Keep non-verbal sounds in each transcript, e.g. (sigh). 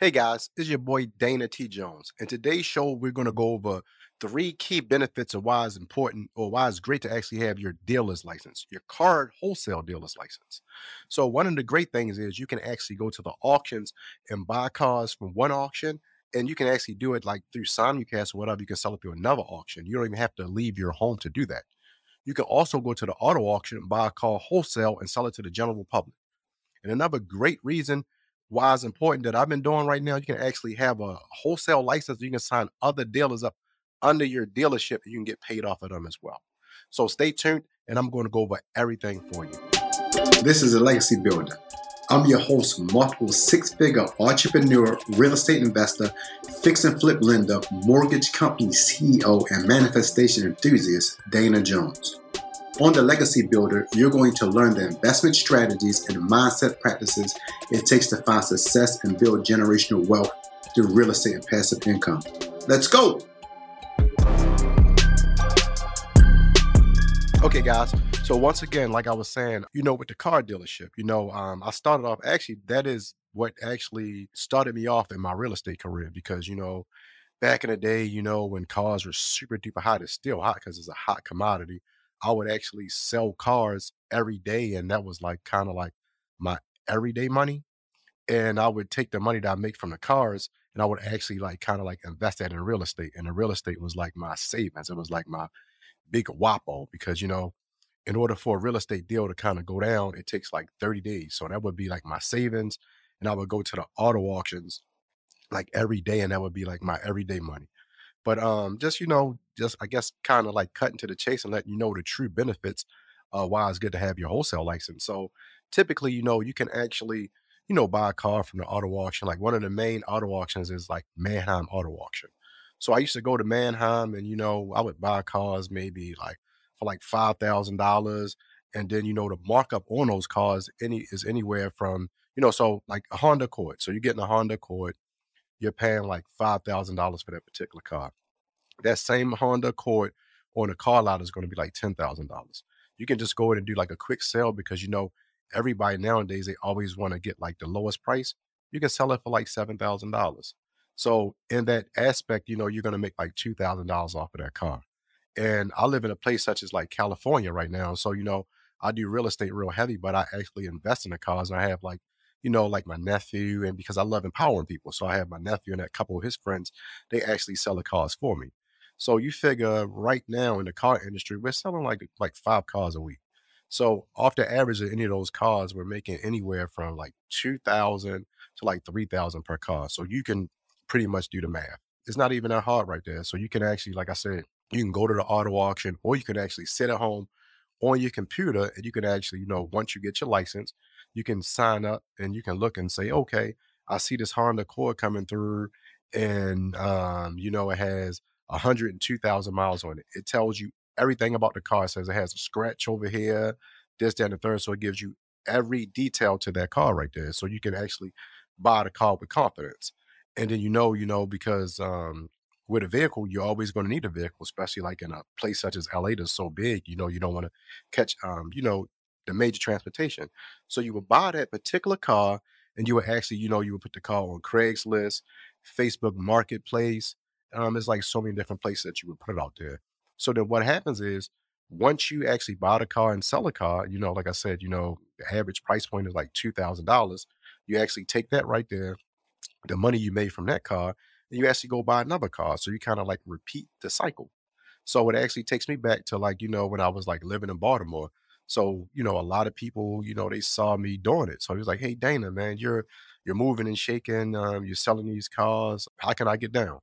Hey guys, it's your boy Dana T. Jones. and today's show, we're going to go over three key benefits of why it's important or why it's great to actually have your dealer's license, your card wholesale dealer's license. So, one of the great things is you can actually go to the auctions and buy cars from one auction, and you can actually do it like through simulcast or whatever. You can sell it through another auction. You don't even have to leave your home to do that. You can also go to the auto auction and buy a car wholesale and sell it to the general public. And another great reason why it's important that I've been doing right now, you can actually have a wholesale license. You can sign other dealers up under your dealership and you can get paid off of them as well. So stay tuned and I'm going to go over everything for you. This is a legacy builder. I'm your host, multiple six figure entrepreneur, real estate investor, fix and flip lender, mortgage company CEO, and manifestation enthusiast, Dana Jones. On the Legacy Builder, you're going to learn the investment strategies and mindset practices it takes to find success and build generational wealth through real estate and passive income. Let's go! Okay, guys. So once again, like I was saying, you know, with the car dealership, you know, um, I started off actually that is what actually started me off in my real estate career because you know, back in the day, you know, when cars were super duper hot, it's still hot because it's a hot commodity. I would actually sell cars every day, and that was like kind of like my everyday money. And I would take the money that I make from the cars and I would actually like kind of like invest that in real estate. And the real estate was like my savings. It was like my big wapo because you know, in order for a real estate deal to kind of go down, it takes like 30 days. So that would be like my savings. And I would go to the auto auctions like every day, and that would be like my everyday money. But um, just you know, just I guess kind of like cutting to the chase and letting you know the true benefits uh why it's good to have your wholesale license. So typically, you know, you can actually, you know, buy a car from the auto auction. Like one of the main auto auctions is like Manheim Auto Auction. So I used to go to Manheim and you know, I would buy cars maybe like for like five thousand dollars. And then you know the markup on those cars any is anywhere from, you know, so like a Honda Accord. So you're getting a Honda Accord, you're paying like five thousand dollars for that particular car. That same Honda Accord on a car lot is going to be like ten thousand dollars. You can just go in and do like a quick sale because you know everybody nowadays they always want to get like the lowest price. You can sell it for like seven thousand dollars. So in that aspect, you know, you're gonna make like two thousand dollars off of that car. And I live in a place such as like California right now. So, you know, I do real estate real heavy, but I actually invest in the cars. And I have like, you know, like my nephew, and because I love empowering people. So I have my nephew and a couple of his friends, they actually sell the cars for me. So you figure right now in the car industry, we're selling like like five cars a week. So off the average of any of those cars, we're making anywhere from like two thousand to like three thousand per car. So you can pretty much do the math. It's not even that hard right there. So you can actually, like I said, you can go to the auto auction or you can actually sit at home on your computer and you can actually, you know, once you get your license, you can sign up and you can look and say, okay, I see this Honda Accord coming through and um, you know, it has 102,000 miles on it. It tells you everything about the car. It says it has a scratch over here, this, that, and the third. So it gives you every detail to that car right there. So you can actually buy the car with confidence. And then you know, you know, because um with a vehicle, you're always going to need a vehicle, especially like in a place such as LA that's so big, you know, you don't want to catch um, you know, the major transportation. So you would buy that particular car and you would actually, you know, you would put the car on Craigslist, Facebook Marketplace, um, there's like so many different places that you would put it out there. So then what happens is once you actually buy the car and sell a car, you know, like I said, you know, the average price point is like two thousand dollars. You actually take that right there, the money you made from that car, and you actually go buy another car. So you kind of like repeat the cycle. So it actually takes me back to like, you know, when I was like living in Baltimore. So, you know, a lot of people, you know, they saw me doing it. So he was like, Hey Dana, man, you're you're moving and shaking, um, you're selling these cars. How can I get down?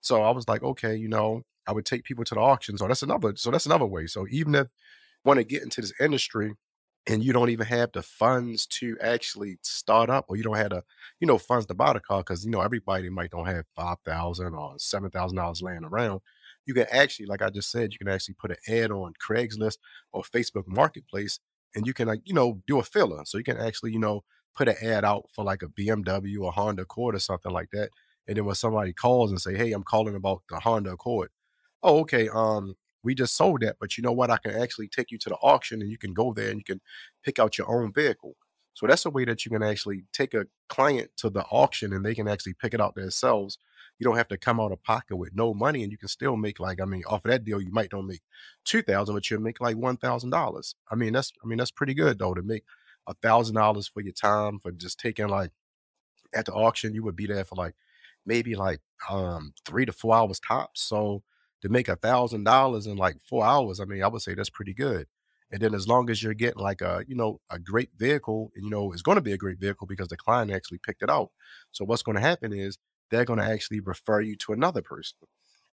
So I was like, okay, you know, I would take people to the auction. So that's another. So that's another way. So even if want to get into this industry and you don't even have the funds to actually start up, or you don't have the, you know, funds to buy the car, because you know everybody might don't have five thousand or seven thousand dollars laying around. You can actually, like I just said, you can actually put an ad on Craigslist or Facebook Marketplace, and you can like, you know, do a feeler. So you can actually, you know, put an ad out for like a BMW or Honda Accord or something like that and then when somebody calls and say, "Hey, I'm calling about the Honda Accord," oh, okay, um, we just sold that, but you know what? I can actually take you to the auction, and you can go there and you can pick out your own vehicle. So that's a way that you can actually take a client to the auction and they can actually pick it out themselves. You don't have to come out of pocket with no money, and you can still make like I mean, off of that deal, you might don't make two thousand, but you'll make like one thousand dollars. I mean, that's I mean that's pretty good though to make a thousand dollars for your time for just taking like at the auction, you would be there for like maybe like um three to four hours tops. So to make a thousand dollars in like four hours, I mean, I would say that's pretty good. And then as long as you're getting like a, you know, a great vehicle, and you know, it's going to be a great vehicle because the client actually picked it out. So what's going to happen is they're going to actually refer you to another person.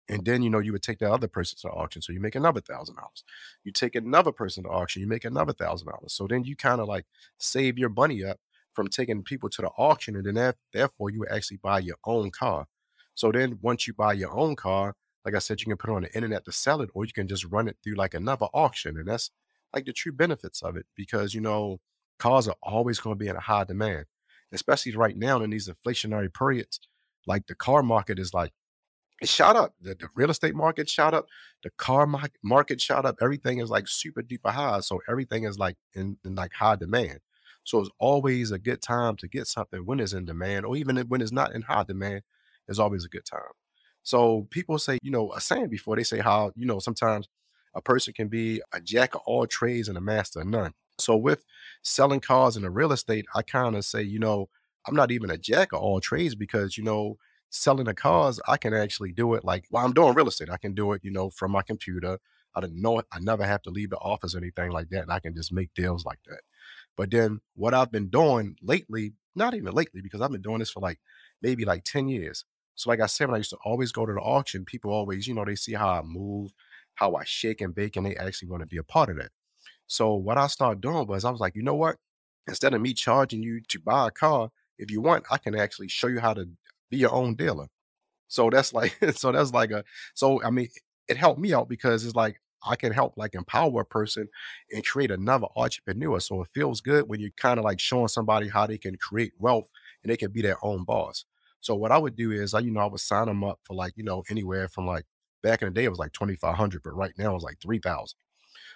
And then, you know, you would take that other person to auction. So you make another thousand dollars. You take another person to auction, you make another thousand dollars. So then you kind of like save your money up from taking people to the auction. And then that, therefore you would actually buy your own car. So then once you buy your own car, like I said, you can put it on the internet to sell it, or you can just run it through like another auction. And that's like the true benefits of it because, you know, cars are always going to be in a high demand, especially right now in these inflationary periods. Like the car market is like it shot up. The, the real estate market shot up. The car mar- market shot up. Everything is like super duper high. So everything is like in, in like high demand. So it's always a good time to get something when it's in demand, or even when it's not in high demand, it's always a good time. So people say, you know, a saying before they say how, you know, sometimes a person can be a jack of all trades and a master of none. So with selling cars in the real estate, I kind of say, you know, I'm not even a jack of all trades because, you know, selling the cars, I can actually do it like while I'm doing real estate. I can do it, you know, from my computer. I don't know I never have to leave the office or anything like that. And I can just make deals like that. But then what I've been doing lately, not even lately, because I've been doing this for like maybe like 10 years. So like I said, when I used to always go to the auction, people always, you know, they see how I move, how I shake and bake, and they actually want to be a part of that. So what I started doing was I was like, you know what? Instead of me charging you to buy a car, if you want, I can actually show you how to be your own dealer. So that's like, (laughs) so that's like a, so I mean, it helped me out because it's like I can help like empower a person and create another entrepreneur. So it feels good when you're kind of like showing somebody how they can create wealth and they can be their own boss. So what I would do is I, you know, I would sign them up for like, you know, anywhere from like back in the day it was like 2500 but right now it's like 3000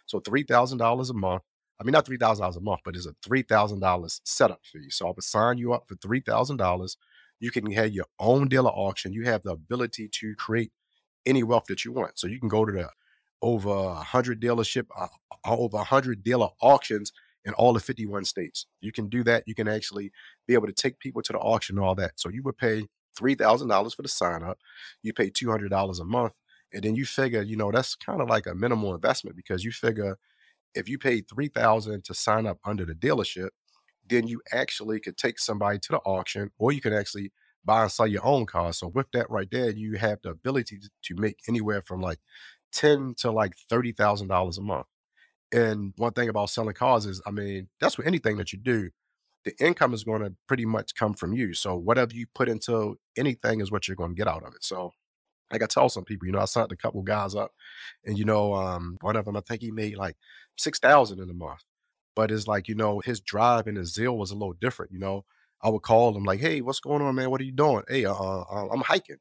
so $3000 a month i mean not $3000 a month but it's a $3000 setup fee so i would sign you up for $3000 you can have your own dealer auction. You have the ability to create any wealth that you want. So you can go to the over 100 dealership uh, uh over 100 dealer auctions in all the 51 states. You can do that. You can actually be able to take people to the auction and all that. So you would pay $3000 for the sign up. You pay $200 a month and then you figure, you know, that's kind of like a minimal investment because you figure if you paid 3000 to sign up under the dealership, then you actually could take somebody to the auction or you can actually buy and sell your own car. So with that right there, you have the ability to, make anywhere from like 10 to like $30,000 a month. And one thing about selling cars is, I mean, that's with anything that you do, the income is going to pretty much come from you. So whatever you put into anything is what you're going to get out of it. So like I tell some people, you know, I signed a couple guys up, and you know, um, one of them I think he made like six thousand in a month, but it's like you know his drive and his zeal was a little different. You know, I would call him like, "Hey, what's going on, man? What are you doing? Hey, uh, uh, I'm hiking,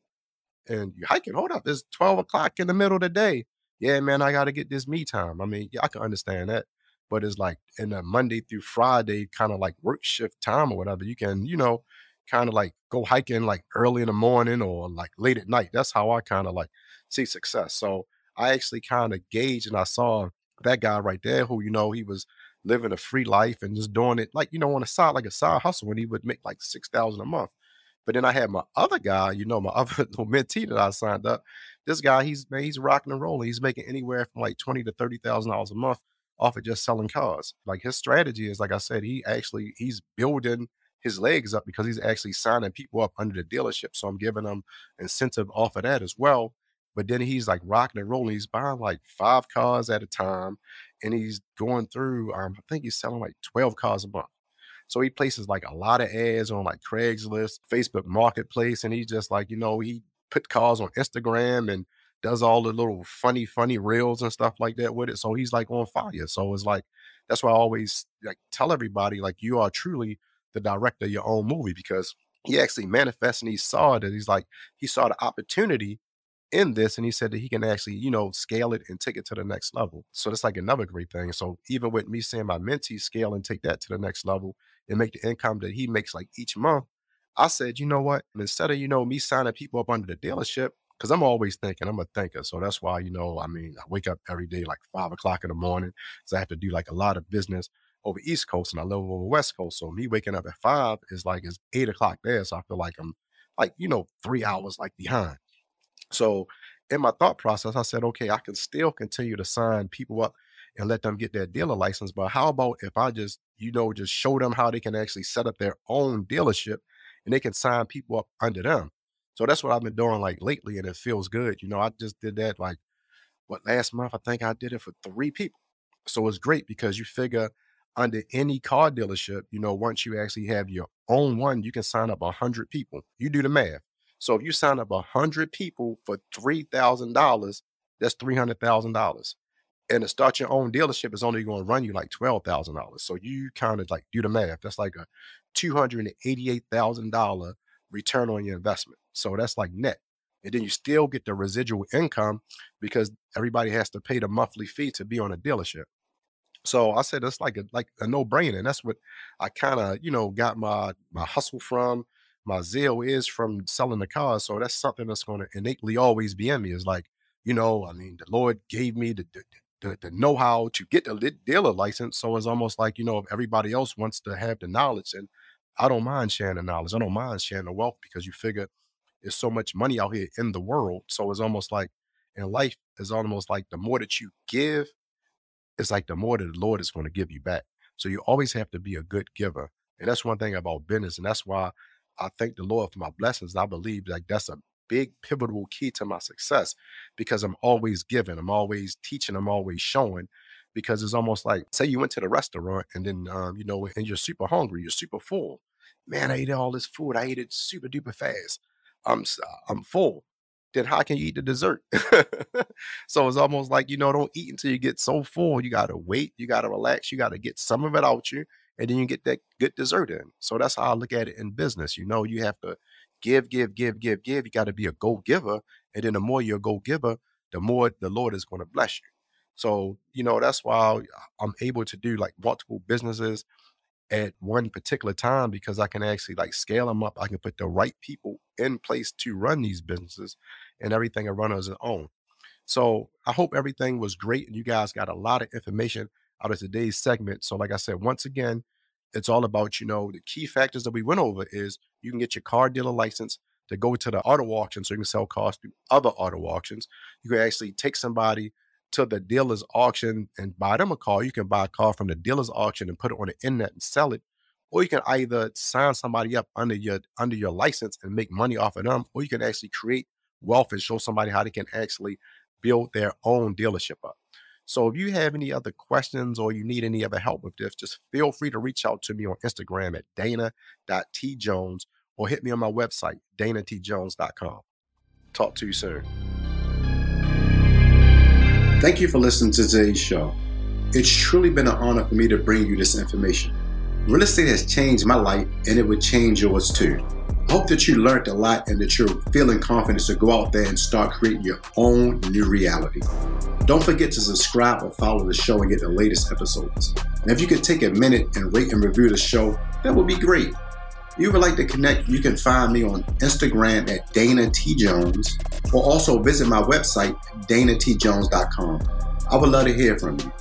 and you hiking? Hold up, it's twelve o'clock in the middle of the day. Yeah, man, I got to get this me time. I mean, yeah, I can understand that, but it's like in a Monday through Friday kind of like work shift time or whatever. You can, you know, kind of like go hiking like early in the morning or like late at night. That's how I kind of like see success. So I actually kind of gauged and I saw that guy right there who, you know, he was living a free life and just doing it like, you know, on a side, like a side hustle when he would make like 6,000 a month. But then I had my other guy, you know, my other (laughs) mentee that I signed up. This guy, he's man, he's rocking and rolling. He's making anywhere from like twenty to thirty thousand dollars a month off of just selling cars. Like his strategy is, like I said, he actually he's building his legs up because he's actually signing people up under the dealership. So I'm giving him incentive off of that as well. But then he's like rocking and rolling. He's buying like five cars at a time, and he's going through. Um, I think he's selling like twelve cars a month. So he places like a lot of ads on like Craigslist, Facebook Marketplace, and he's just like you know he put cars on Instagram and does all the little funny, funny reels and stuff like that with it. So he's like on fire. So it's like that's why I always like tell everybody like you are truly the director of your own movie because he actually manifested and he saw that he's like he saw the opportunity in this and he said that he can actually you know scale it and take it to the next level so that's like another great thing so even with me saying my mentee scale and take that to the next level and make the income that he makes like each month. I said, you know what? Instead of, you know, me signing people up under the dealership, because I'm always thinking, I'm a thinker. So that's why, you know, I mean, I wake up every day like five o'clock in the morning. So I have to do like a lot of business over East Coast and I live over West Coast. So me waking up at five is like it's eight o'clock there. So I feel like I'm like, you know, three hours like behind. So in my thought process, I said, okay, I can still continue to sign people up and let them get their dealer license. But how about if I just, you know, just show them how they can actually set up their own dealership and they can sign people up under them. So that's what I've been doing like lately, and it feels good. You know, I just did that like what last month. I think I did it for three people. So it's great because you figure under any car dealership, you know, once you actually have your own one, you can sign up a hundred people. You do the math. So if you sign up a hundred people for three thousand dollars, that's three hundred thousand dollars. And to start your own dealership is only going to run you like twelve thousand dollars. So you kind of like do the math. That's like a two hundred and eighty-eight thousand dollar return on your investment. So that's like net. And then you still get the residual income because everybody has to pay the monthly fee to be on a dealership. So I said that's like a like a no-brainer. And that's what I kind of, you know, got my my hustle from. My zeal is from selling the cars. So that's something that's going to innately always be in me. Is like, you know, I mean, the Lord gave me the, the the, the know-how to get the dealer license. So it's almost like, you know, if everybody else wants to have the knowledge and I don't mind sharing the knowledge. I don't mind sharing the wealth because you figure there's so much money out here in the world. So it's almost like in life, it's almost like the more that you give, it's like the more that the Lord is going to give you back. So you always have to be a good giver. And that's one thing about business. And that's why I thank the Lord for my blessings. I believe like that's a big pivotal key to my success because I'm always giving, I'm always teaching, I'm always showing. Because it's almost like, say you went to the restaurant and then, um, you know, and you're super hungry, you're super full. Man, I ate all this food. I ate it super duper fast. I'm I'm full. Then how can you eat the dessert? (laughs) so it's almost like you know, don't eat until you get so full. You gotta wait. You gotta relax. You gotta get some of it out you, and then you get that good dessert in. So that's how I look at it in business. You know, you have to give, give, give, give, give. You got to be a go giver, and then the more you're a go giver, the more the Lord is going to bless you. So you know that's why I'm able to do like multiple businesses at one particular time because I can actually like scale them up. I can put the right people in place to run these businesses and everything I run as its own. So I hope everything was great and you guys got a lot of information out of today's segment. So, like I said, once again, it's all about, you know, the key factors that we went over is you can get your car dealer license to go to the auto auction so you can sell cars through other auto auctions. You can actually take somebody to the dealer's auction and buy them a car. You can buy a car from the dealer's auction and put it on the internet and sell it. Or you can either sign somebody up under your under your license and make money off of them, or you can actually create wealth and show somebody how they can actually build their own dealership up. So if you have any other questions or you need any other help with this, just feel free to reach out to me on Instagram at dana.tjones or hit me on my website, danatjones.com. Talk to you soon. Thank you for listening to today's show. It's truly been an honor for me to bring you this information. Real estate has changed my life and it would change yours too. I hope that you learned a lot and that you're feeling confident to go out there and start creating your own new reality. Don't forget to subscribe or follow the show and get the latest episodes. And if you could take a minute and rate and review the show, that would be great. If you would like to connect, you can find me on Instagram at Dana T. Jones or also visit my website, danatjones.com. I would love to hear from you.